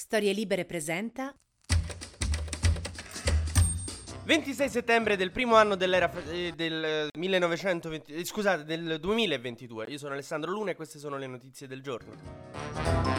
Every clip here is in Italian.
Storie Libere presenta 26 settembre del primo anno dell'era eh, del 1920 eh, scusate, del 2022. Io sono Alessandro Luna e queste sono le notizie del giorno.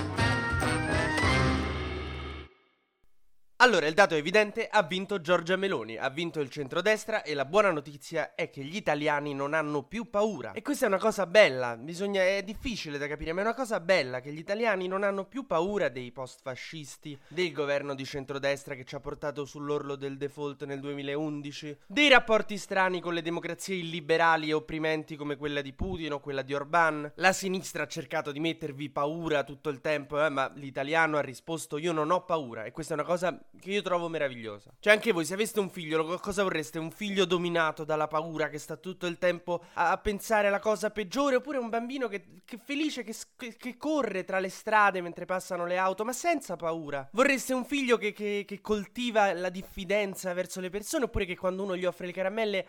Allora, il dato è evidente, ha vinto Giorgia Meloni, ha vinto il centrodestra e la buona notizia è che gli italiani non hanno più paura. E questa è una cosa bella, bisogna, è difficile da capire, ma è una cosa bella che gli italiani non hanno più paura dei post-fascisti, del governo di centrodestra che ci ha portato sull'orlo del default nel 2011, dei rapporti strani con le democrazie illiberali e opprimenti come quella di Putin o quella di Orbán. La sinistra ha cercato di mettervi paura tutto il tempo, eh, ma l'italiano ha risposto io non ho paura e questa è una cosa che io trovo meravigliosa. Cioè, anche voi, se aveste un figlio, cosa vorreste? Un figlio dominato dalla paura, che sta tutto il tempo a, a pensare alla cosa peggiore, oppure un bambino che, che felice, che, che, che, corre tra le strade mentre passano le auto, ma senza paura? Vorreste un figlio che, che coltiva la diffidenza verso le persone, oppure che quando uno gli offre le caramelle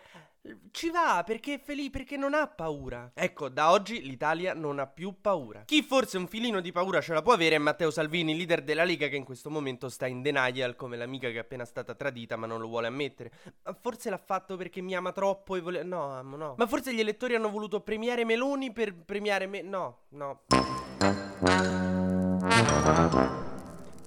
ci va perché è felice, perché non ha paura. Ecco, da oggi l'Italia non ha più paura. Chi forse un filino di paura ce la può avere è Matteo Salvini, leader della Lega, che in questo momento sta in denial come l'amica che è appena stata tradita ma non lo vuole ammettere. Ma forse l'ha fatto perché mi ama troppo e vuole... No, amo, no. Ma forse gli elettori hanno voluto premiare Meloni per premiare me... No, no.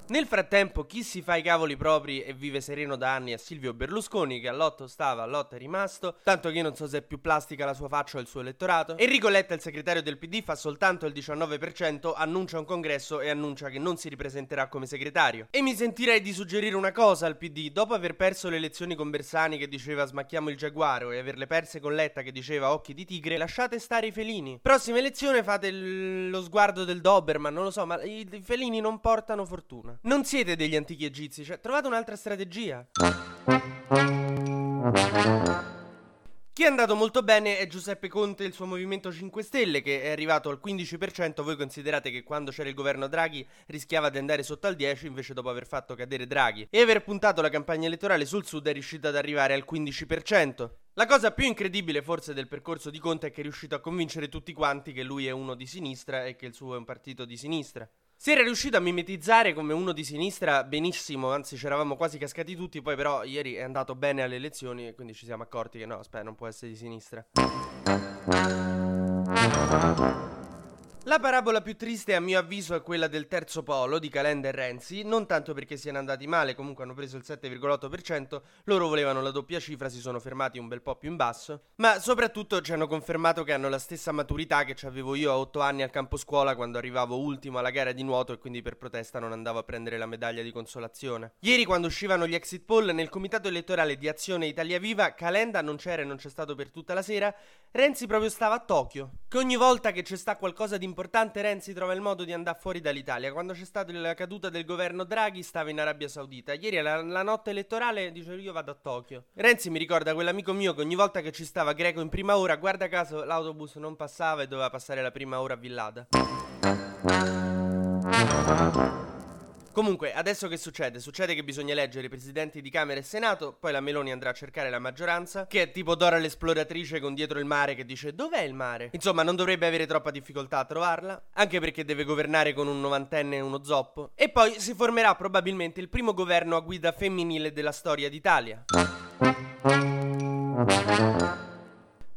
Nel frattempo, chi si fa i cavoli propri e vive sereno da anni è Silvio Berlusconi, che all'otto stava, all'otto è rimasto, tanto che io non so se è più plastica la sua faccia o il suo elettorato. Enrico Letta, il segretario del PD, fa soltanto il 19%, annuncia un congresso e annuncia che non si ripresenterà come segretario. E mi sentirei di suggerire una cosa al PD, dopo aver perso le elezioni con Bersani che diceva smacchiamo il giaguaro e averle perse con Letta che diceva occhi di tigre, lasciate stare i felini. Prossima elezione fate l- lo sguardo del Doberman, non lo so, ma i, i felini non portano fortuna. Non siete degli antichi egizi, cioè trovate un'altra strategia. Chi è andato molto bene è Giuseppe Conte e il suo Movimento 5 Stelle che è arrivato al 15%, voi considerate che quando c'era il governo Draghi rischiava di andare sotto al 10 invece dopo aver fatto cadere Draghi e aver puntato la campagna elettorale sul sud è riuscito ad arrivare al 15%. La cosa più incredibile forse del percorso di Conte è che è riuscito a convincere tutti quanti che lui è uno di sinistra e che il suo è un partito di sinistra. Si era riuscito a mimetizzare come uno di sinistra benissimo, anzi ci eravamo quasi cascati tutti, poi però ieri è andato bene alle elezioni e quindi ci siamo accorti che no, aspetta, non può essere di sinistra. La parabola più triste a mio avviso è quella del terzo polo di Calenda e Renzi, non tanto perché siano andati male, comunque hanno preso il 7,8%, loro volevano la doppia cifra, si sono fermati un bel po' più in basso, ma soprattutto ci hanno confermato che hanno la stessa maturità che avevo io a 8 anni al campo scuola quando arrivavo ultimo alla gara di nuoto e quindi per protesta non andavo a prendere la medaglia di consolazione. Ieri quando uscivano gli exit poll nel comitato elettorale di Azione Italia Viva, Calenda non c'era e non c'è stato per tutta la sera, Renzi proprio stava a Tokyo, che ogni volta che c'è sta qualcosa di importante Renzi trova il modo di andare fuori dall'Italia. Quando c'è stata la caduta del governo Draghi stava in Arabia Saudita. Ieri la, la notte elettorale dice io vado a Tokyo. Renzi mi ricorda quell'amico mio che ogni volta che ci stava greco in prima ora, guarda caso l'autobus non passava e doveva passare la prima ora a Villada. Comunque, adesso che succede? Succede che bisogna eleggere i presidenti di Camera e Senato, poi la Meloni andrà a cercare la maggioranza, che è tipo Dora l'esploratrice con dietro il mare che dice dov'è il mare? Insomma, non dovrebbe avere troppa difficoltà a trovarla, anche perché deve governare con un novantenne e uno zoppo. E poi si formerà probabilmente il primo governo a guida femminile della storia d'Italia.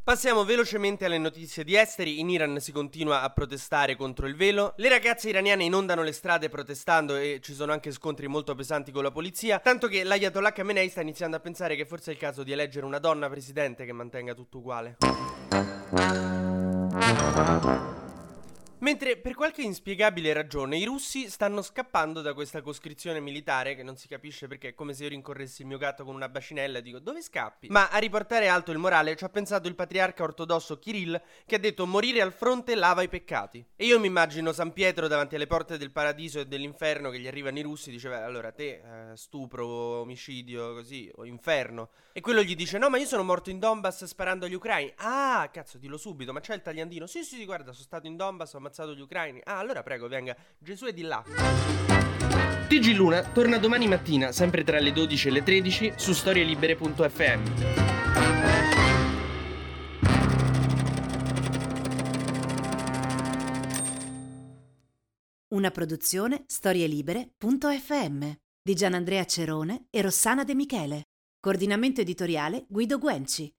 Passiamo velocemente alle notizie di esteri. In Iran si continua a protestare contro il velo. Le ragazze iraniane inondano le strade protestando e ci sono anche scontri molto pesanti con la polizia. Tanto che l'Ayatollah Khamenei sta iniziando a pensare che forse è il caso di eleggere una donna presidente che mantenga tutto uguale. Mentre per qualche inspiegabile ragione i russi stanno scappando da questa coscrizione militare che non si capisce perché è come se io rincorressi il mio gatto con una bacinella e dico dove scappi? Ma a riportare alto il morale ci ha pensato il patriarca ortodosso Kirill che ha detto morire al fronte lava i peccati. E io mi immagino San Pietro davanti alle porte del paradiso e dell'inferno che gli arrivano i russi e dice allora te eh, stupro, omicidio così o inferno. E quello gli dice no ma io sono morto in Donbass sparando agli ucraini. Ah cazzo dillo subito ma c'è il tagliandino. Sì sì guarda sono stato in Donbass ho ammazzato gli ucraini. Ah, allora prego, venga. Gesù è di là. TG Luna torna domani mattina, sempre tra le 12 e le 13, su storielibere.fm. Una Una produzione storielibere.fm di Gianandrea Cerone e Rossana De Michele. Coordinamento editoriale Guido Guenci.